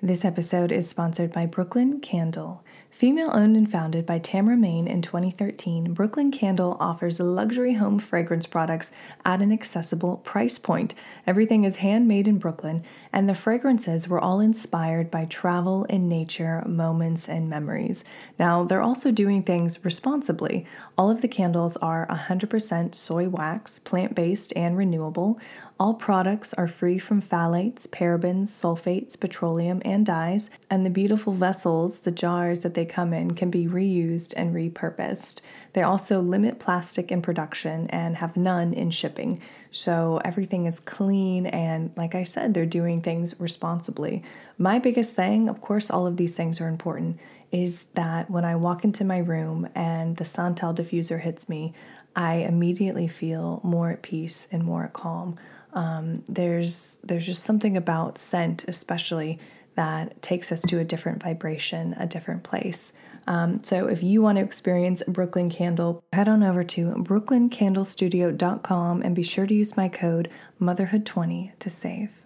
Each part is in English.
This episode is sponsored by Brooklyn Candle. Female owned and founded by Tamara Mayne in 2013, Brooklyn Candle offers luxury home fragrance products at an accessible price point. Everything is handmade in Brooklyn, and the fragrances were all inspired by travel and nature, moments, and memories. Now, they're also doing things responsibly. All of the candles are 100% soy wax, plant based, and renewable. All products are free from phthalates, parabens, sulfates, petroleum, and dyes, and the beautiful vessels, the jars that they come in, can be reused and repurposed. They also limit plastic in production and have none in shipping. So everything is clean, and like I said, they're doing things responsibly. My biggest thing, of course, all of these things are important, is that when I walk into my room and the Santal diffuser hits me, I immediately feel more at peace and more at calm. Um, there's there's just something about scent, especially that takes us to a different vibration, a different place. Um, so if you want to experience Brooklyn Candle, head on over to brooklyncandlestudio.com and be sure to use my code Motherhood20 to save.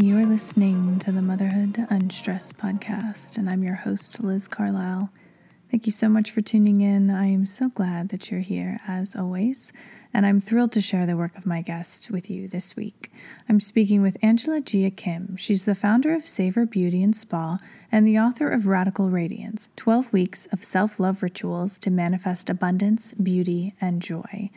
You're listening to the Motherhood Unstressed podcast, and I'm your host, Liz Carlisle. Thank you so much for tuning in. I am so glad that you're here, as always, and I'm thrilled to share the work of my guest with you this week. I'm speaking with Angela Jia Kim. She's the founder of Savor Beauty and Spa and the author of Radical Radiance 12 Weeks of Self Love Rituals to Manifest Abundance, Beauty, and Joy.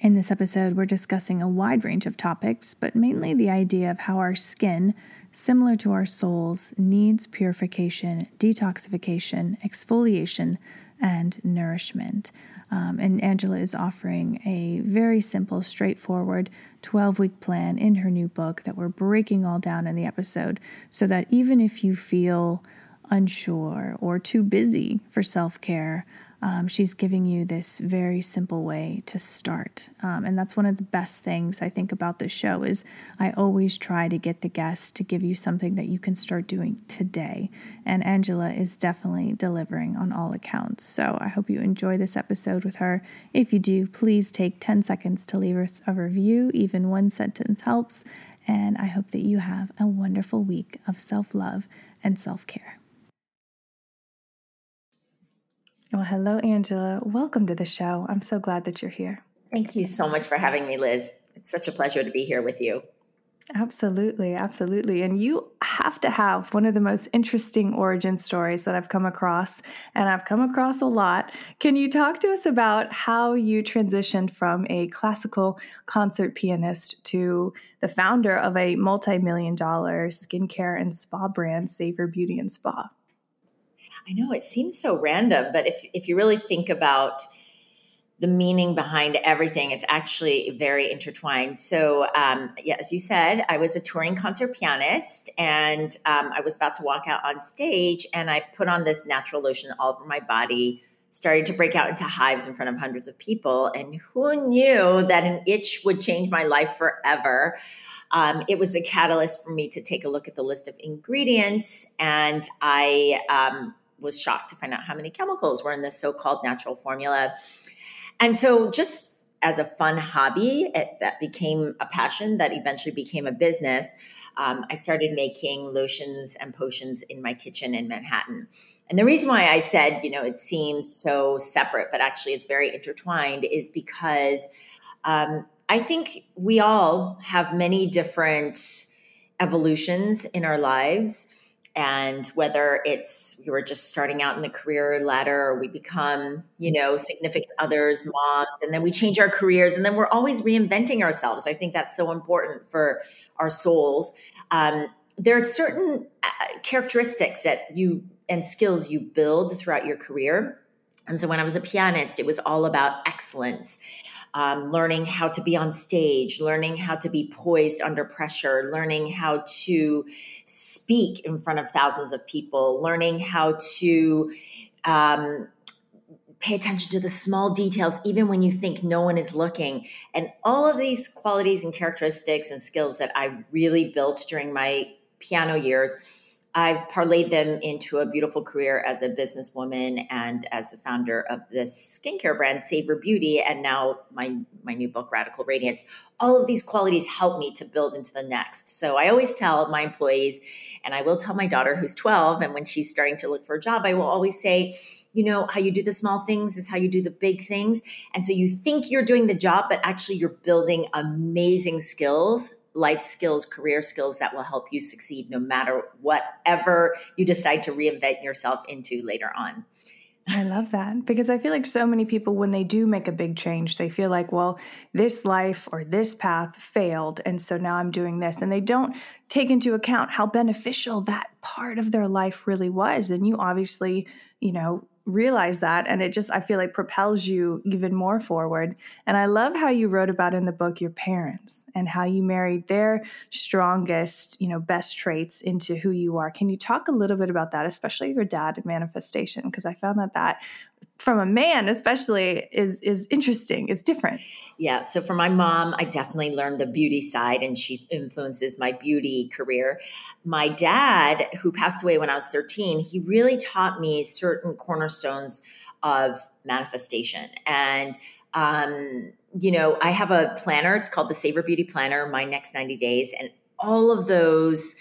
In this episode, we're discussing a wide range of topics, but mainly the idea of how our skin, similar to our souls, needs purification, detoxification, exfoliation, and nourishment. Um, and Angela is offering a very simple, straightforward 12 week plan in her new book that we're breaking all down in the episode so that even if you feel unsure or too busy for self care, um, she's giving you this very simple way to start. Um, and that's one of the best things i think about this show is i always try to get the guests to give you something that you can start doing today. And angela is definitely delivering on all accounts. So i hope you enjoy this episode with her. If you do please take 10 seconds to leave us a review. Even one sentence helps. And i hope that you have a wonderful week of self-love and self-care well, hello, Angela. Welcome to the show. I'm so glad that you're here. Thank you so much for having me, Liz. It's such a pleasure to be here with you. Absolutely, absolutely. And you have to have one of the most interesting origin stories that I've come across, and I've come across a lot. Can you talk to us about how you transitioned from a classical concert pianist to the founder of a multi million dollar skincare and spa brand, Savor Beauty and Spa? I know it seems so random, but if if you really think about the meaning behind everything, it's actually very intertwined. So, um, yeah, as you said, I was a touring concert pianist, and um, I was about to walk out on stage, and I put on this natural lotion all over my body. Started to break out into hives in front of hundreds of people, and who knew that an itch would change my life forever? Um, it was a catalyst for me to take a look at the list of ingredients, and I um, was shocked to find out how many chemicals were in this so-called natural formula. And so just as a fun hobby it, that became a passion that eventually became a business um, i started making lotions and potions in my kitchen in manhattan and the reason why i said you know it seems so separate but actually it's very intertwined is because um, i think we all have many different evolutions in our lives and whether it's we were just starting out in the career ladder or we become you know significant others moms and then we change our careers and then we're always reinventing ourselves. I think that's so important for our souls. Um, there are certain uh, characteristics that you and skills you build throughout your career. And so when I was a pianist, it was all about excellence. Um, learning how to be on stage, learning how to be poised under pressure, learning how to speak in front of thousands of people, learning how to um, pay attention to the small details, even when you think no one is looking. And all of these qualities and characteristics and skills that I really built during my piano years I've parlayed them into a beautiful career as a businesswoman and as the founder of this skincare brand, Savor Beauty, and now my my new book, Radical Radiance. All of these qualities help me to build into the next. So I always tell my employees, and I will tell my daughter who's 12, and when she's starting to look for a job, I will always say, you know, how you do the small things is how you do the big things. And so you think you're doing the job, but actually you're building amazing skills life skills, career skills that will help you succeed no matter whatever you decide to reinvent yourself into later on. I love that because I feel like so many people, when they do make a big change, they feel like, well, this life or this path failed. And so now I'm doing this. And they don't take into account how beneficial that part of their life really was. And you obviously, you know, realize that and it just i feel like propels you even more forward. And i love how you wrote about in the book your parents and how you married their strongest you know best traits into who you are. Can you talk a little bit about that especially your dad and manifestation? Because i found that that from a man especially is is interesting. It's different. Yeah so for my mom i definitely learned the beauty side and she influences my beauty career. My dad who passed away when i was 13 he really taught me certain cornerstones of manifestation. And um, you know i have a planner. It's called the savor beauty planner my next 90 days. And all of those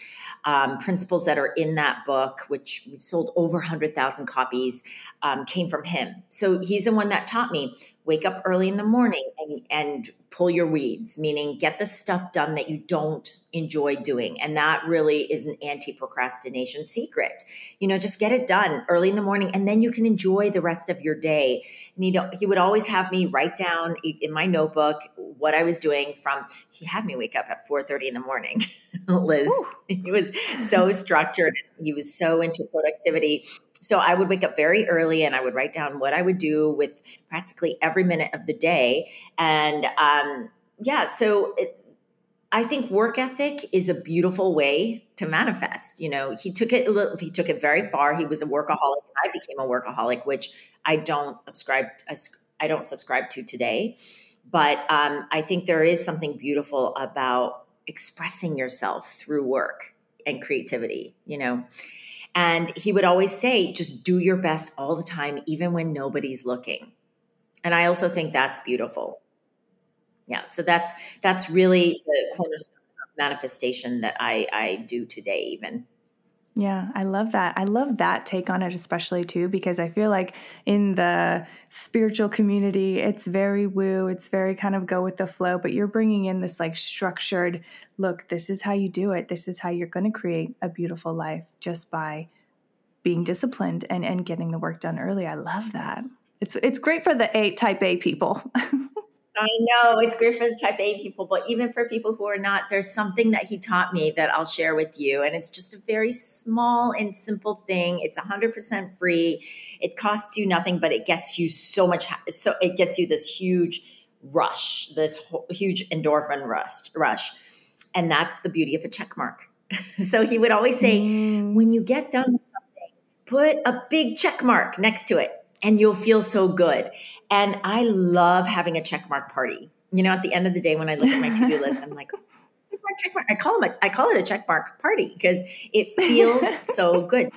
um, principles that are in that book, which we've sold over 100,000 copies, um, came from him. So he's the one that taught me wake up early in the morning and, and pull your weeds, meaning get the stuff done that you don't enjoy doing. And that really is an anti procrastination secret. You know, just get it done early in the morning and then you can enjoy the rest of your day. And he, he would always have me write down in my notebook what I was doing from, he had me wake up at 4.30 in the morning, Liz. Ooh. He was so structured. He was so into productivity so I would wake up very early and I would write down what I would do with practically every minute of the day. And um, yeah, so it, I think work ethic is a beautiful way to manifest. You know, he took it a little, he took it very far. He was a workaholic. And I became a workaholic, which I don't subscribe I don't subscribe to today. But um, I think there is something beautiful about expressing yourself through work and creativity. You know, and he would always say, just do your best all the time, even when nobody's looking. And I also think that's beautiful. Yeah. So that's that's really the cornerstone of manifestation that I, I do today, even. Yeah, I love that. I love that take on it, especially too, because I feel like in the spiritual community, it's very woo, it's very kind of go with the flow, but you're bringing in this like structured look, this is how you do it. This is how you're going to create a beautiful life just by being disciplined and, and getting the work done early. I love that. It's, it's great for the A type A people. I know it's great for the type A people, but even for people who are not, there's something that he taught me that I'll share with you. And it's just a very small and simple thing. It's 100% free. It costs you nothing, but it gets you so much, so it gets you this huge rush, this huge endorphin rush, rush. And that's the beauty of a check mark. so he would always say, mm. when you get done with something, put a big check mark next to it and you'll feel so good. And I love having a check mark party. You know, at the end of the day, when I look at my to-do list, I'm like, oh, check mark. I call them a, I call it a check mark party because it feels so good.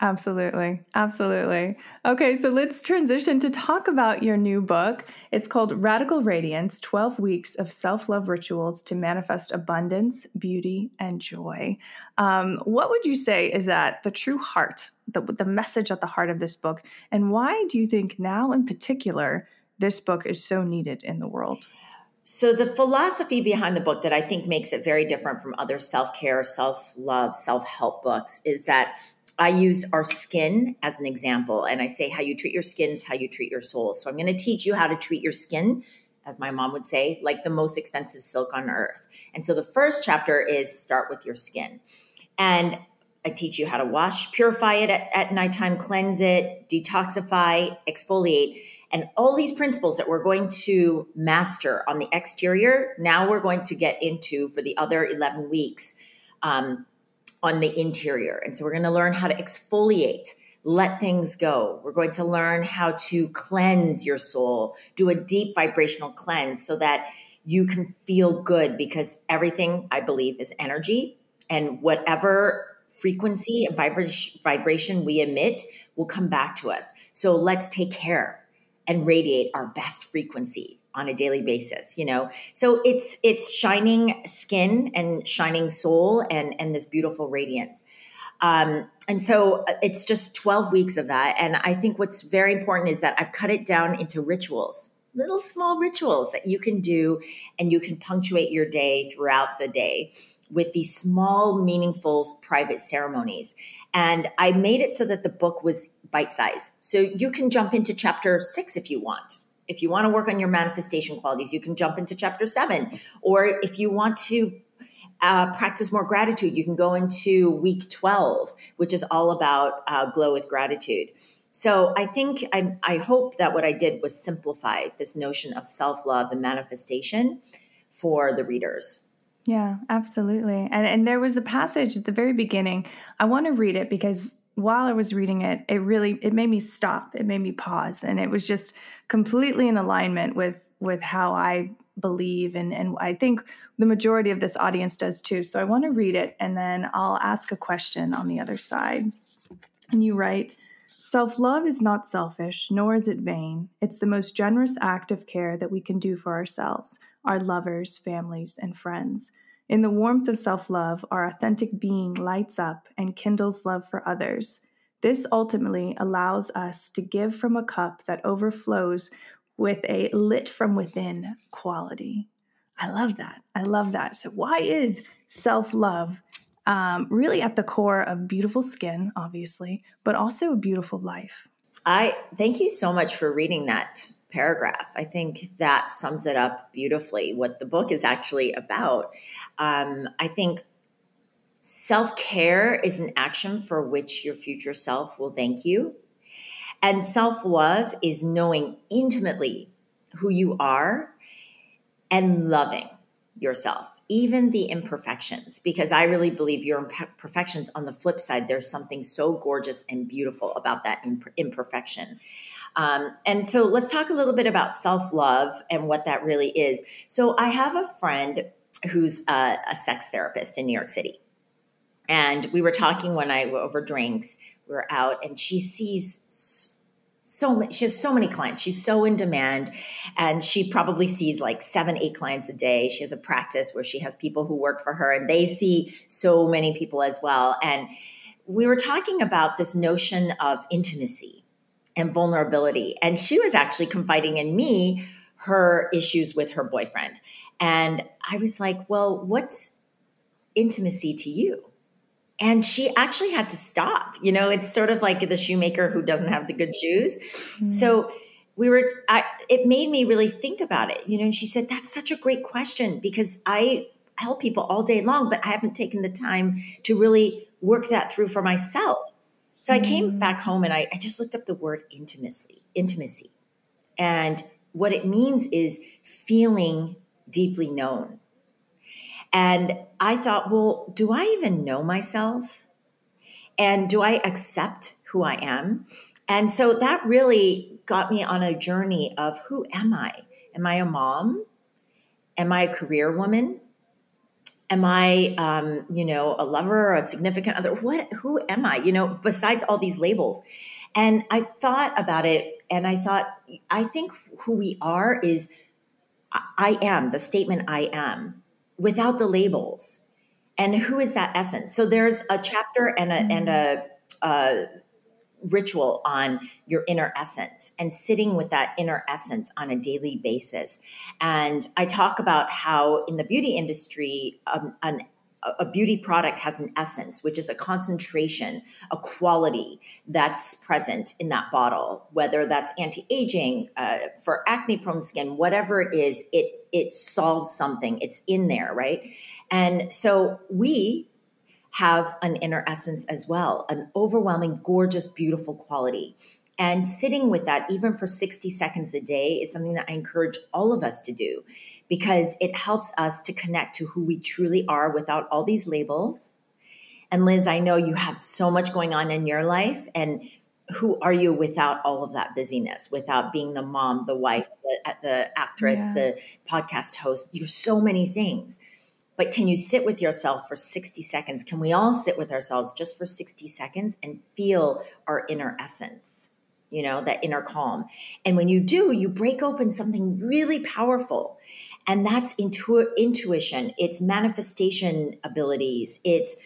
Absolutely. Absolutely. Okay, so let's transition to talk about your new book. It's called Radical Radiance 12 Weeks of Self Love Rituals to Manifest Abundance, Beauty, and Joy. Um, what would you say is that the true heart, the, the message at the heart of this book? And why do you think now, in particular, this book is so needed in the world? So, the philosophy behind the book that I think makes it very different from other self care, self love, self help books is that I use our skin as an example, and I say how you treat your skin is how you treat your soul. So I'm going to teach you how to treat your skin, as my mom would say, like the most expensive silk on earth. And so the first chapter is start with your skin. And I teach you how to wash, purify it at, at nighttime, cleanse it, detoxify, exfoliate. And all these principles that we're going to master on the exterior, now we're going to get into for the other 11 weeks um, on the interior. And so we're going to learn how to exfoliate, let things go. We're going to learn how to cleanse your soul, do a deep vibrational cleanse so that you can feel good because everything, I believe, is energy. And whatever frequency and vibration, vibration we emit will come back to us. So let's take care and radiate our best frequency on a daily basis you know so it's it's shining skin and shining soul and and this beautiful radiance um, and so uh, it's just 12 weeks of that and i think what's very important is that i've cut it down into rituals little small rituals that you can do and you can punctuate your day throughout the day with these small, meaningful private ceremonies. And I made it so that the book was bite size. So you can jump into chapter six if you want. If you want to work on your manifestation qualities, you can jump into chapter seven. Or if you want to uh, practice more gratitude, you can go into week 12, which is all about uh, glow with gratitude. So I think I, I hope that what I did was simplify this notion of self love and manifestation for the readers. Yeah, absolutely. And and there was a passage at the very beginning. I want to read it because while I was reading it, it really it made me stop. It made me pause and it was just completely in alignment with with how I believe and and I think the majority of this audience does too. So I want to read it and then I'll ask a question on the other side. And you write, Self love is not selfish, nor is it vain. It's the most generous act of care that we can do for ourselves, our lovers, families, and friends. In the warmth of self love, our authentic being lights up and kindles love for others. This ultimately allows us to give from a cup that overflows with a lit from within quality. I love that. I love that. So, why is self love um, really at the core of beautiful skin, obviously, but also a beautiful life. I thank you so much for reading that paragraph. I think that sums it up beautifully what the book is actually about. Um, I think self care is an action for which your future self will thank you. And self love is knowing intimately who you are and loving yourself even the imperfections, because I really believe your imperfections on the flip side, there's something so gorgeous and beautiful about that imperfection. Um, and so let's talk a little bit about self love and what that really is. So I have a friend who's a, a sex therapist in New York City. And we were talking when I over drinks, we were out, and she sees so many, she has so many clients. She's so in demand and she probably sees like seven, eight clients a day. She has a practice where she has people who work for her and they see so many people as well. And we were talking about this notion of intimacy and vulnerability. And she was actually confiding in me her issues with her boyfriend. And I was like, well, what's intimacy to you? and she actually had to stop you know it's sort of like the shoemaker who doesn't have the good shoes mm-hmm. so we were I, it made me really think about it you know and she said that's such a great question because i help people all day long but i haven't taken the time to really work that through for myself so i came mm-hmm. back home and I, I just looked up the word intimacy intimacy and what it means is feeling deeply known and I thought, well, do I even know myself? And do I accept who I am? And so that really got me on a journey of who am I? Am I a mom? Am I a career woman? Am I, um, you know, a lover or a significant other? What? Who am I? You know, besides all these labels. And I thought about it, and I thought, I think who we are is I am the statement I am without the labels. And who is that essence? So there's a chapter and a and a, a ritual on your inner essence and sitting with that inner essence on a daily basis. And I talk about how in the beauty industry, um, an a beauty product has an essence, which is a concentration, a quality that's present in that bottle, whether that's anti-aging, uh, for acne-prone skin, whatever it is, it it solves something. It's in there, right? And so we have an inner essence as well, an overwhelming, gorgeous, beautiful quality. And sitting with that, even for 60 seconds a day, is something that I encourage all of us to do because it helps us to connect to who we truly are without all these labels. And Liz, I know you have so much going on in your life. And who are you without all of that busyness, without being the mom, the wife, the, the actress, yeah. the podcast host? You're so many things. But can you sit with yourself for 60 seconds? Can we all sit with ourselves just for 60 seconds and feel our inner essence? you know, that inner calm. And when you do, you break open something really powerful. And that's intu- intuition, it's manifestation abilities, it's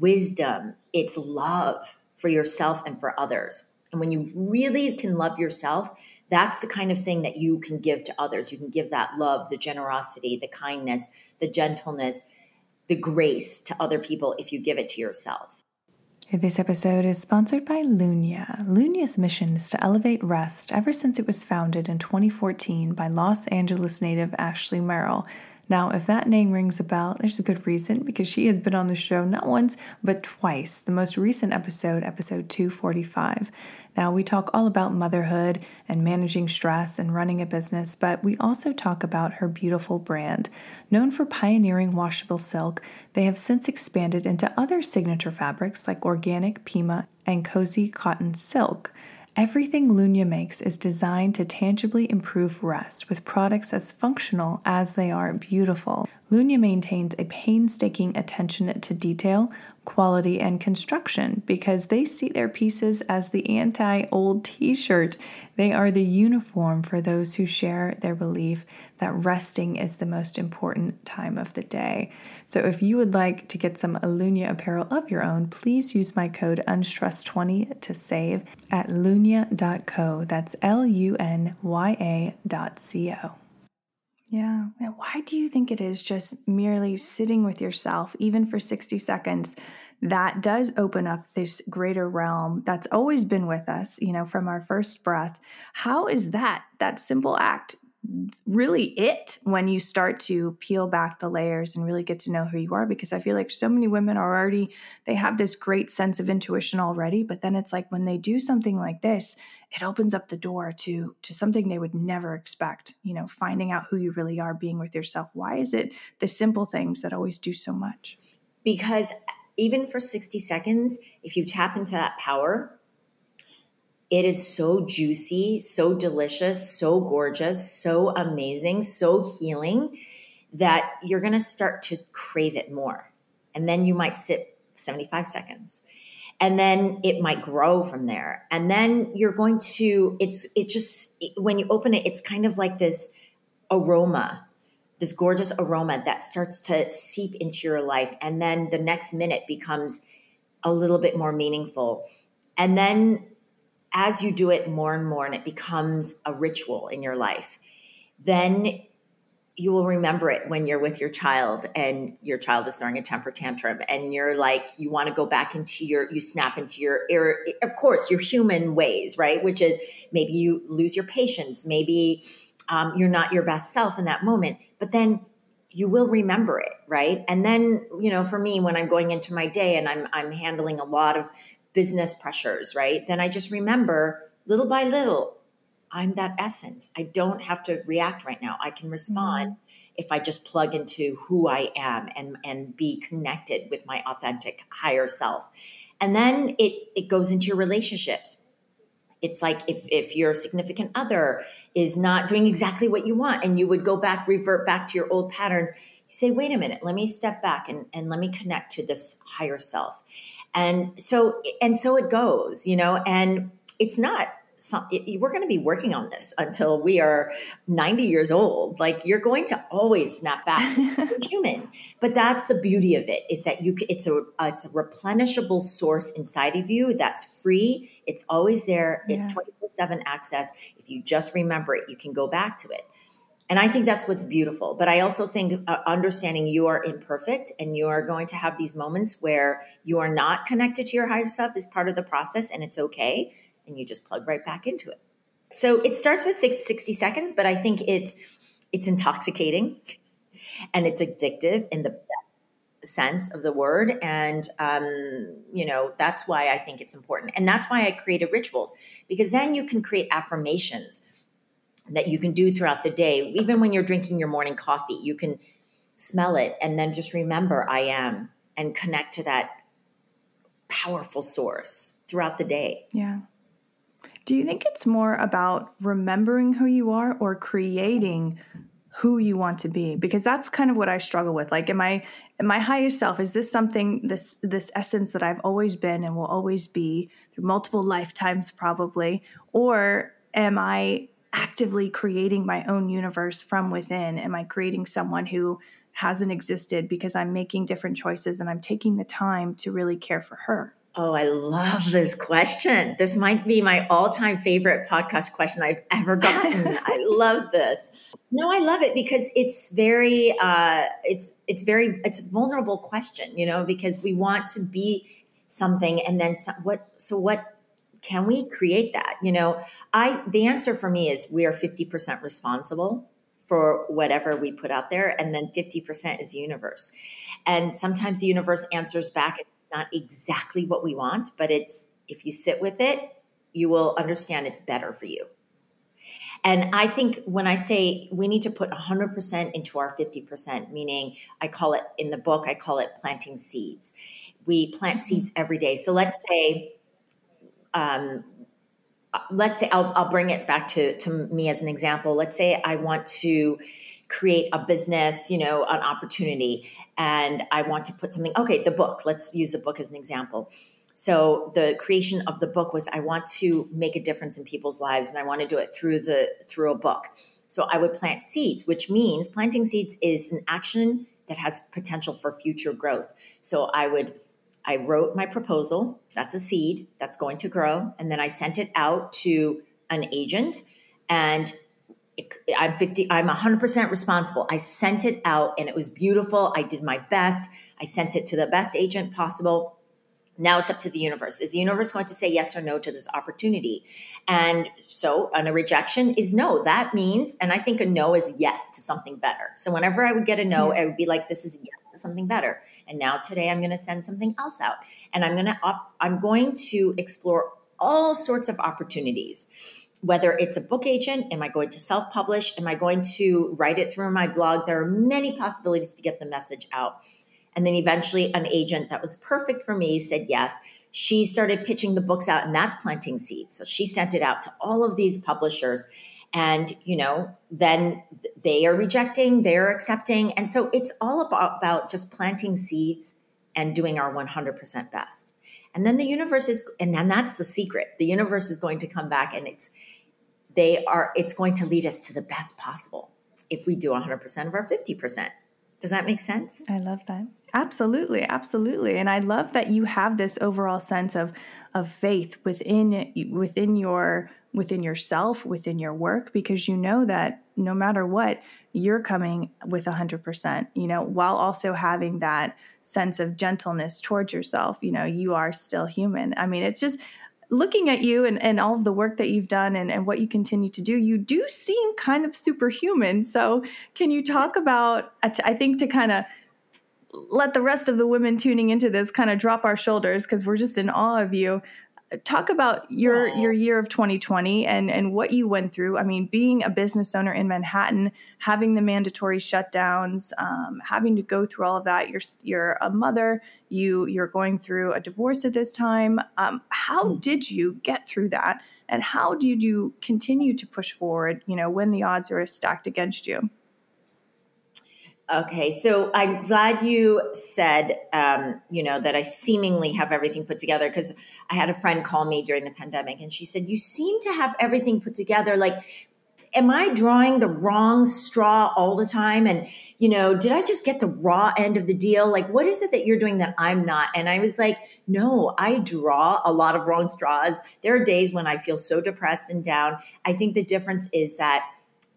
wisdom, it's love for yourself and for others. And when you really can love yourself, that's the kind of thing that you can give to others. You can give that love, the generosity, the kindness, the gentleness, the grace to other people if you give it to yourself. This episode is sponsored by Lunya. Lunya's mission is to elevate rest ever since it was founded in 2014 by Los Angeles native Ashley Merrill. Now, if that name rings a bell, there's a good reason because she has been on the show not once, but twice. The most recent episode, episode 245. Now, we talk all about motherhood and managing stress and running a business, but we also talk about her beautiful brand. Known for pioneering washable silk, they have since expanded into other signature fabrics like organic Pima and cozy cotton silk. Everything Lunya makes is designed to tangibly improve rest with products as functional as they are beautiful. Lunya maintains a painstaking attention to detail, quality, and construction because they see their pieces as the anti old t shirt. They are the uniform for those who share their belief that resting is the most important time of the day. So if you would like to get some Lunya apparel of your own, please use my code UNSTRESS20 to save at lunya.co. That's L U N Y A dot C O. Yeah. Why do you think it is just merely sitting with yourself, even for 60 seconds, that does open up this greater realm that's always been with us, you know, from our first breath? How is that, that simple act, really it when you start to peel back the layers and really get to know who you are because i feel like so many women are already they have this great sense of intuition already but then it's like when they do something like this it opens up the door to to something they would never expect you know finding out who you really are being with yourself. Why is it the simple things that always do so much? Because even for 60 seconds if you tap into that power it is so juicy, so delicious, so gorgeous, so amazing, so healing that you're going to start to crave it more. And then you might sit 75 seconds. And then it might grow from there. And then you're going to it's it just when you open it it's kind of like this aroma this gorgeous aroma that starts to seep into your life and then the next minute becomes a little bit more meaningful and then as you do it more and more and it becomes a ritual in your life, then you will remember it when you're with your child and your child is throwing a temper tantrum and you're like you want to go back into your you snap into your of course your human ways right? Which is maybe you lose your patience maybe um, you're not your best self in that moment but then you will remember it right? And then you know for me when i'm going into my day and i'm i'm handling a lot of business pressures, right? Then I just remember little by little, I'm that essence. I don't have to react right now. I can respond mm-hmm. if I just plug into who I am and and be connected with my authentic higher self. And then it it goes into your relationships. It's like if if your significant other is not doing exactly what you want and you would go back revert back to your old patterns, you say, "Wait a minute, let me step back and and let me connect to this higher self." And so and so it goes you know and it's not some, it, we're going to be working on this until we are 90 years old. Like you're going to always snap back human. But that's the beauty of it is that you it's a it's a replenishable source inside of you that's free. It's always there. It's 24 7 access. If you just remember it you can go back to it and I think that's what's beautiful. But I also think uh, understanding you are imperfect and you are going to have these moments where you are not connected to your higher self is part of the process and it's okay. And you just plug right back into it. So it starts with 60 seconds, but I think it's it's intoxicating and it's addictive in the sense of the word and um, you know that's why i think it's important and that's why i created rituals because then you can create affirmations that you can do throughout the day. Even when you're drinking your morning coffee you can smell it and then just remember i am and connect to that powerful source throughout the day. Yeah. Do you think it's more about remembering who you are or creating who you want to be? Because that's kind of what I struggle with. Like am I my highest self is this something this this essence that I've always been and will always be through multiple lifetimes probably? Or am I actively creating my own universe from within am I creating someone who hasn't existed because I'm making different choices and I'm taking the time to really care for her Oh, I love this question. This might be my all time favorite podcast question I've ever gotten. I love this. No, I love it because it's very, uh, it's it's very, it's a vulnerable question, you know, because we want to be something, and then some, what? So what? Can we create that? You know, I the answer for me is we are fifty percent responsible for whatever we put out there, and then fifty percent is the universe, and sometimes the universe answers back it's not exactly what we want, but it's if you sit with it, you will understand it's better for you. And I think when I say we need to put 100% into our 50%, meaning I call it in the book, I call it planting seeds. We plant mm-hmm. seeds every day. So let's say, um, let's say I'll, I'll bring it back to, to me as an example. Let's say I want to create a business, you know, an opportunity, and I want to put something, okay, the book, let's use a book as an example. So the creation of the book was I want to make a difference in people's lives and I want to do it through the through a book. So I would plant seeds, which means planting seeds is an action that has potential for future growth. So I would I wrote my proposal, that's a seed that's going to grow, and then I sent it out to an agent and I'm 50, I'm 100% responsible. I sent it out and it was beautiful. I did my best. I sent it to the best agent possible. Now it's up to the universe. Is the universe going to say yes or no to this opportunity? And so, on a rejection is no. That means, and I think a no is yes to something better. So, whenever I would get a no. I would be like, this is yes to something better. And now today I'm going to send something else out. And I'm going to, I'm going to explore all sorts of opportunities whether it's a book agent, am I going to self publish? Am I going to write it through my blog? There are many possibilities to get the message out. And then eventually, an agent that was perfect for me said yes. She started pitching the books out, and that's planting seeds. So she sent it out to all of these publishers. And, you know, then they are rejecting, they're accepting. And so it's all about, about just planting seeds and doing our 100% best. And then the universe is, and then that's the secret. The universe is going to come back and it's, they are, it's going to lead us to the best possible if we do 100% of our 50%. Does that make sense? I love that. Absolutely, absolutely. And I love that you have this overall sense of of faith within within your within yourself, within your work because you know that no matter what, you're coming with 100%, you know, while also having that sense of gentleness towards yourself. You know, you are still human. I mean, it's just looking at you and, and all of the work that you've done and, and what you continue to do, you do seem kind of superhuman. So, can you talk about, I think, to kind of let the rest of the women tuning into this kind of drop our shoulders because we're just in awe of you talk about your your year of 2020 and and what you went through. I mean being a business owner in manhattan having the mandatory shutdowns um, having to go through all of that you're you're a mother you you're going through a divorce at this time. Um, how hmm. did you get through that? And how did you continue to push forward you know when the odds are stacked against you Okay, so I'm glad you said, um, you know, that I seemingly have everything put together because I had a friend call me during the pandemic and she said, You seem to have everything put together. Like, am I drawing the wrong straw all the time? And, you know, did I just get the raw end of the deal? Like, what is it that you're doing that I'm not? And I was like, No, I draw a lot of wrong straws. There are days when I feel so depressed and down. I think the difference is that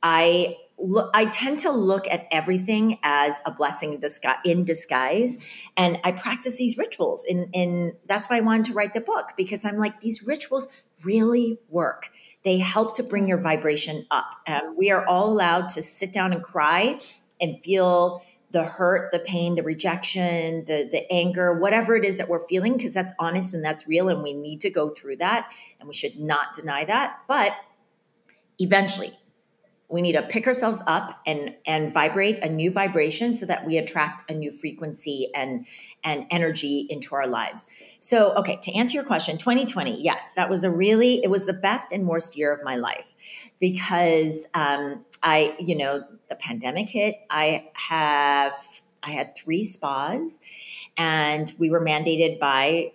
I look, I tend to look at everything as a blessing in disguise, and I practice these rituals. In that's why I wanted to write the book because I'm like these rituals really work. They help to bring your vibration up. Um, we are all allowed to sit down and cry and feel the hurt, the pain, the rejection, the the anger, whatever it is that we're feeling because that's honest and that's real and we need to go through that and we should not deny that. But eventually we need to pick ourselves up and and vibrate a new vibration so that we attract a new frequency and and energy into our lives. So okay to answer your question 2020 yes that was a really it was the best and worst year of my life because um, i you know the pandemic hit. I have i had three spas and we were mandated by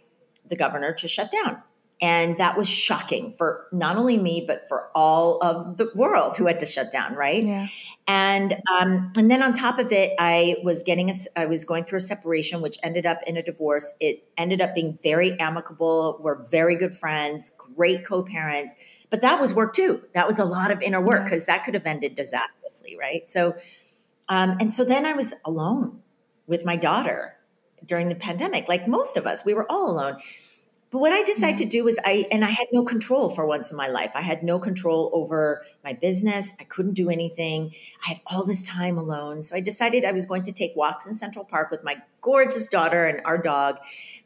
the governor to shut down and that was shocking for not only me, but for all of the world who had to shut down, right? Yeah. And um, and then on top of it, I was getting a, I was going through a separation, which ended up in a divorce. It ended up being very amicable. We're very good friends, great co-parents, but that was work too. That was a lot of inner work because yeah. that could have ended disastrously, right? So, um, and so then I was alone with my daughter during the pandemic, like most of us. We were all alone. But what I decided to do was I, and I had no control for once in my life. I had no control over my business. I couldn't do anything. I had all this time alone. So I decided I was going to take walks in Central Park with my gorgeous daughter and our dog,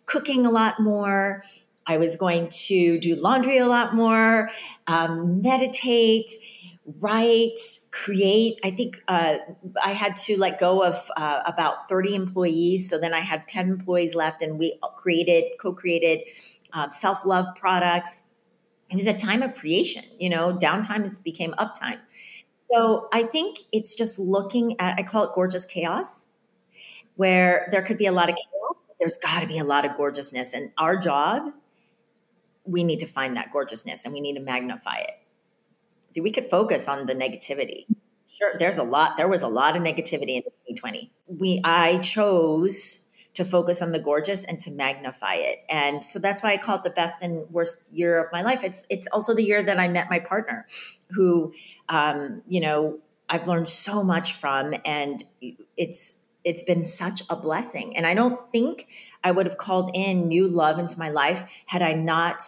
cooking a lot more. I was going to do laundry a lot more, um, meditate, write, create. I think uh, I had to let go of uh, about 30 employees. So then I had 10 employees left, and we created, co created uh, self love products. It was a time of creation, you know, downtime became uptime. So I think it's just looking at, I call it gorgeous chaos, where there could be a lot of chaos, there's got to be a lot of gorgeousness. And our job, we need to find that gorgeousness and we need to magnify it. We could focus on the negativity. Sure, there's a lot, there was a lot of negativity in 2020. We, I chose to focus on the gorgeous and to magnify it. And so that's why I call it the best and worst year of my life. It's it's also the year that I met my partner, who, um, you know, I've learned so much from, and it's it's been such a blessing. And I don't think I would have called in new love into my life had I not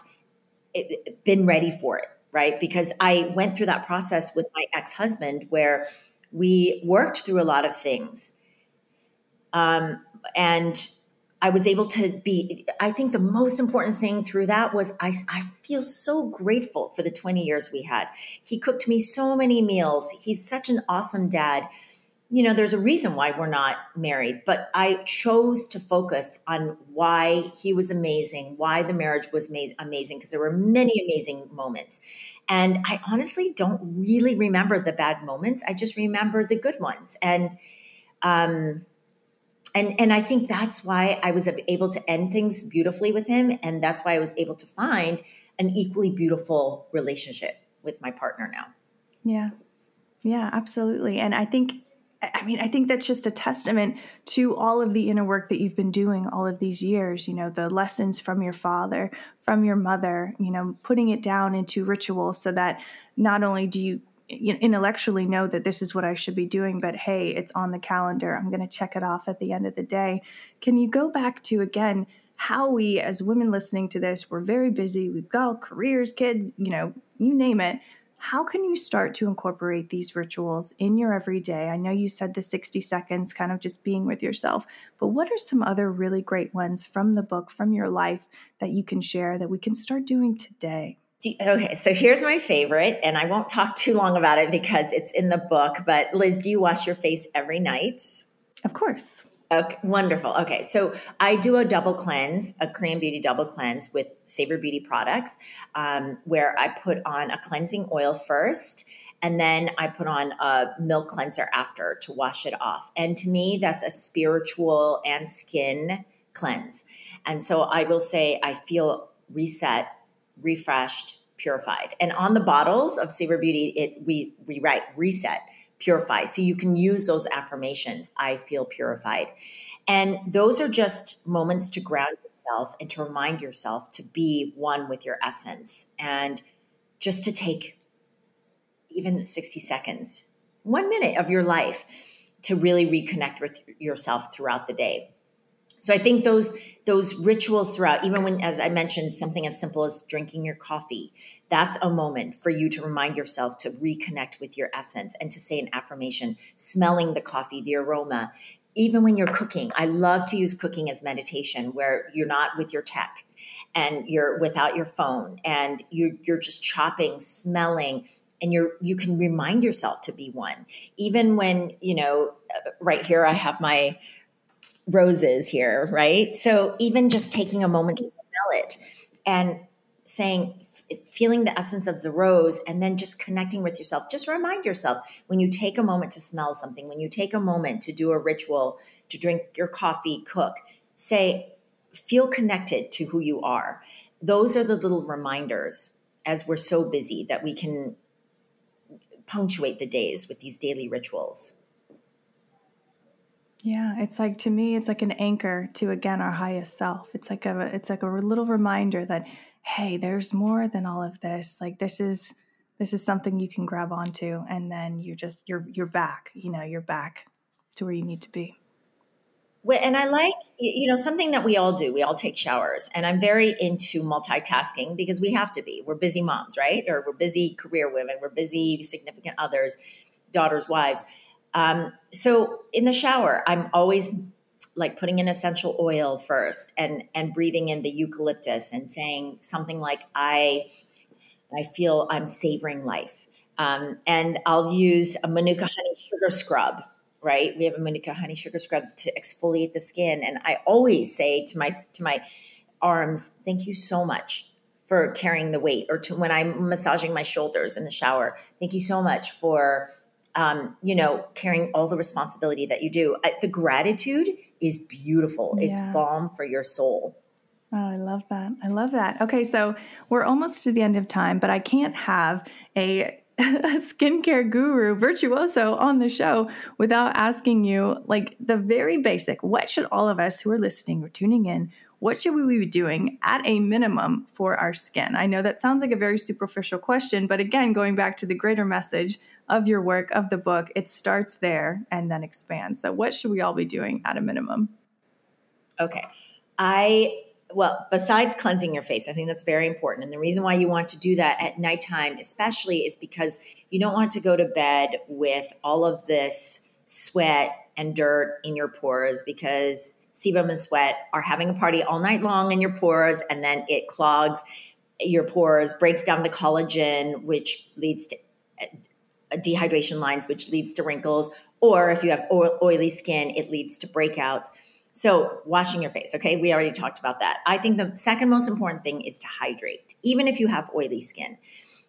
been ready for it, right? Because I went through that process with my ex husband where we worked through a lot of things. Um, and I was able to be, I think the most important thing through that was I, I feel so grateful for the 20 years we had. He cooked me so many meals. He's such an awesome dad. You know, there's a reason why we're not married, but I chose to focus on why he was amazing, why the marriage was ma- amazing, because there were many amazing moments. And I honestly don't really remember the bad moments. I just remember the good ones. And, um, and and I think that's why I was able to end things beautifully with him, and that's why I was able to find an equally beautiful relationship with my partner now. Yeah, yeah, absolutely. And I think, I mean, I think that's just a testament to all of the inner work that you've been doing all of these years. You know, the lessons from your father, from your mother. You know, putting it down into ritual so that not only do you intellectually know that this is what I should be doing, but hey, it's on the calendar. I'm going to check it off at the end of the day. Can you go back to again how we, as women listening to this, we're very busy. We've got careers, kids, you know, you name it. How can you start to incorporate these rituals in your everyday? I know you said the 60 seconds, kind of just being with yourself, but what are some other really great ones from the book, from your life that you can share that we can start doing today? You, okay, so here's my favorite, and I won't talk too long about it because it's in the book. But Liz, do you wash your face every night? Of course. Okay, wonderful. Okay, so I do a double cleanse, a Korean Beauty double cleanse with Savor Beauty products, um, where I put on a cleansing oil first, and then I put on a milk cleanser after to wash it off. And to me, that's a spiritual and skin cleanse. And so I will say I feel reset refreshed, purified. And on the bottles of Savor Beauty, it we we write reset, purify. So you can use those affirmations. I feel purified. And those are just moments to ground yourself and to remind yourself to be one with your essence and just to take even 60 seconds, one minute of your life to really reconnect with yourself throughout the day. So I think those those rituals throughout, even when, as I mentioned, something as simple as drinking your coffee, that's a moment for you to remind yourself to reconnect with your essence and to say an affirmation. Smelling the coffee, the aroma, even when you're cooking, I love to use cooking as meditation where you're not with your tech and you're without your phone and you you're just chopping, smelling and you're you can remind yourself to be one. Even when, you know, uh, right here I have my roses here, right? So even just taking a moment to smell it and saying feeling the essence of the rose and then just connecting with yourself. Just remind yourself when you take a moment to smell something, when you take a moment to do a ritual, to drink your coffee, cook, say, feel connected to who you are. Those are the little reminders as we're so busy that we can punctuate the days with these daily rituals. Yeah, it's like to me, it's like an anchor to again our highest self. It's like a it's like a little reminder that hey, there's more than all of this. Like this is this is something you can grab onto and then you just you're you're back, you know, you're back to where you need to be. And I like, you know, something that we all do. We all take showers, and I'm very into multitasking because we have to be. We're busy moms, right? Or we're busy career women. We're busy significant others, daughters, wives. Um, so in the shower, I'm always like putting in essential oil first and and breathing in the eucalyptus and saying something like I I feel I'm savoring life. Um, and I'll use a Manuka honey sugar scrub, right? We have a Manuka honey sugar scrub to exfoliate the skin. And I always say to my to my arms, thank you so much for carrying the weight, or to when I'm massaging my shoulders in the shower, thank you so much for um, you know, carrying all the responsibility that you do. the gratitude is beautiful. Yeah. It's balm for your soul. Oh, I love that. I love that. Okay, so we're almost to the end of time, but I can't have a, a skincare guru virtuoso on the show without asking you like the very basic what should all of us who are listening or tuning in what should we be doing at a minimum for our skin? I know that sounds like a very superficial question, but again, going back to the greater message of your work, of the book, it starts there and then expands. So, what should we all be doing at a minimum? Okay. I, well, besides cleansing your face, I think that's very important. And the reason why you want to do that at nighttime, especially, is because you don't want to go to bed with all of this sweat and dirt in your pores because sebum and sweat are having a party all night long in your pores and then it clogs your pores, breaks down the collagen, which leads to dehydration lines, which leads to wrinkles. Or if you have oily skin, it leads to breakouts. So, washing your face, okay? We already talked about that. I think the second most important thing is to hydrate, even if you have oily skin.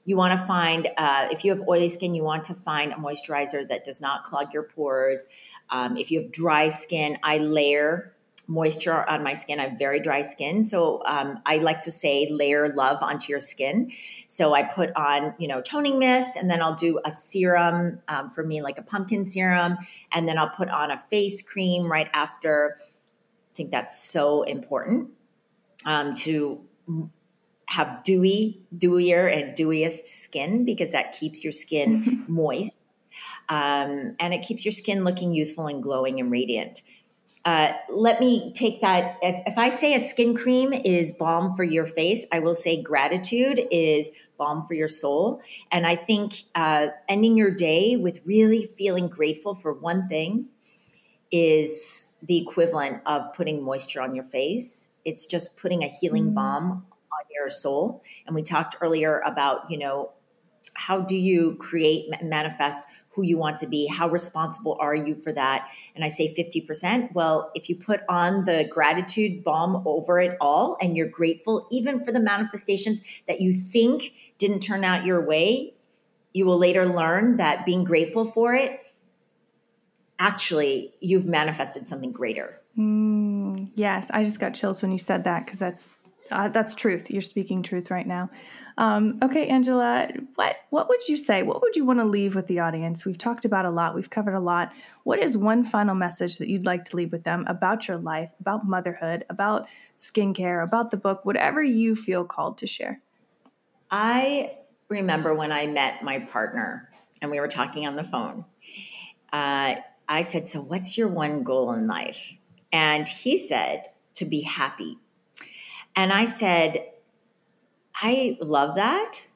You want to find, uh, if you have oily skin, you want to find a moisturizer that does not clog your pores. Um, if you have dry skin, I layer moisture on my skin. I have very dry skin. So um, I like to say layer love onto your skin. So I put on, you know, toning mist and then I'll do a serum um, for me, like a pumpkin serum. And then I'll put on a face cream right after. I think that's so important um, to have dewy, dewier and dewiest skin because that keeps your skin moist. Um, and it keeps your skin looking youthful and glowing and radiant. Uh, let me take that. If, if, I say a skin cream is balm for your face, I will say gratitude is balm for your soul. And I think uh, ending your day with really feeling grateful for one thing is the equivalent of putting moisture on your face. It's just putting a healing mm. balm on your soul. And we talked earlier about, you know, how do you create, manifest who you want to be? How responsible are you for that? And i say 50% well if you put on the gratitude balm over it all and you're grateful even for the manifestations that you think didn't turn out your way you will later learn that being grateful for it actually you've manifested something greater. Mm, yes. I just got chills when you said that because that's uh, that's truth you're speaking truth right now um, okay, Angela, what what would you say? What would you want to leave with the audience? We've talked about a lot. We've covered a lot. What is one final message that you'd like to leave with them about your life, about motherhood, about skincare, about the book, whatever you feel called to share? I remember when I met my partner and we were talking on the phone. Uh, I said, "So, what's your one goal in life?" And he said, "To be happy." And I said, I love that.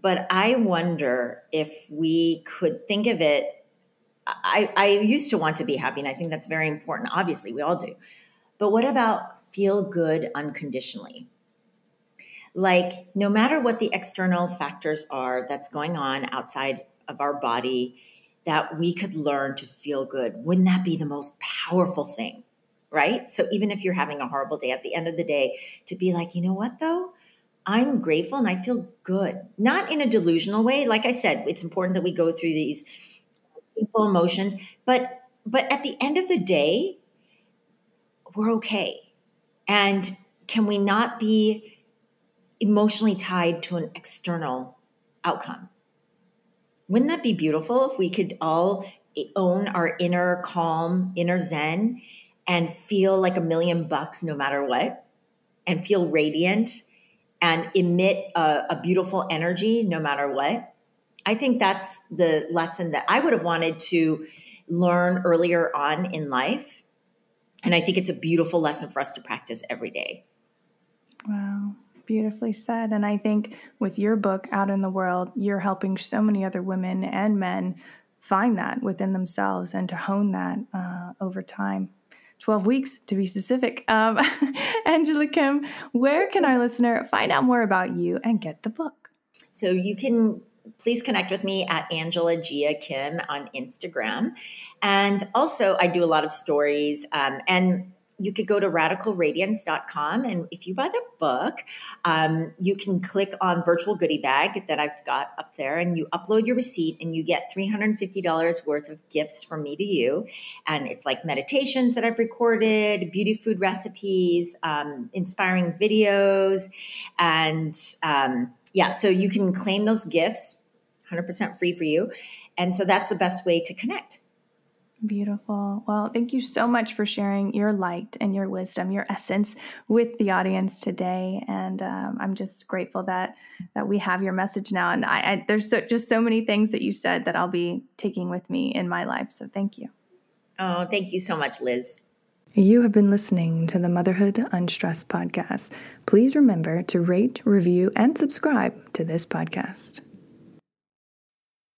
But I wonder if we could think of it I, I used to want to be happy, and I think that's very important. Obviously, we all do. But what about feel good unconditionally? Like, no matter what the external factors are that's going on outside of our body, that we could learn to feel good. Wouldn't that be the most powerful thing? Right? So, even if you're having a horrible day at the end of the day, to be like, you know what, though? I'm grateful and I feel good. Not in a delusional way. Like I said, it's important that we go through these painful emotions, but but at the end of the day, we're okay. And can we not be emotionally tied to an external outcome? Wouldn't that be beautiful if we could all own our inner calm, inner zen, and feel like a million bucks no matter what, and feel radiant and emit a, a beautiful energy no matter what? I think that's the lesson that I would have wanted to learn earlier on in life. And I think it's a beautiful lesson for us to practice every day. Wow beautifully said. And I think with your book out in the world, you're helping so many other women and men find that within themselves and to hone that uh, over time. 12 weeks to be specific. Um, Angela Kim, where can our listener find out more about you and get the book? So you can please connect with me at Angela Jia Kim on Instagram. And also, I do a lot of stories um, and you could go to radicalradiance.com and if you buy the book um, you can click on virtual goodie bag that i've got up there and you upload your receipt and you get $350 worth of gifts from me to you. And it's like meditations that i've recorded beauty food recipes um, inspiring videos and um, yeah so you can claim those gifts 100% free for you. And so that's the best way to connect Beautiful. Well, thank you so much for sharing your light and your wisdom, your essence with the audience today. And um, I'm just grateful that that we have your message now. And I, I there's so, just so many things that you said that I'll be taking with me in my life. So thank you. Oh, thank you so much, Liz. You have been listening to the Motherhood Unstressed podcast. Please remember to rate, review, and subscribe to this podcast.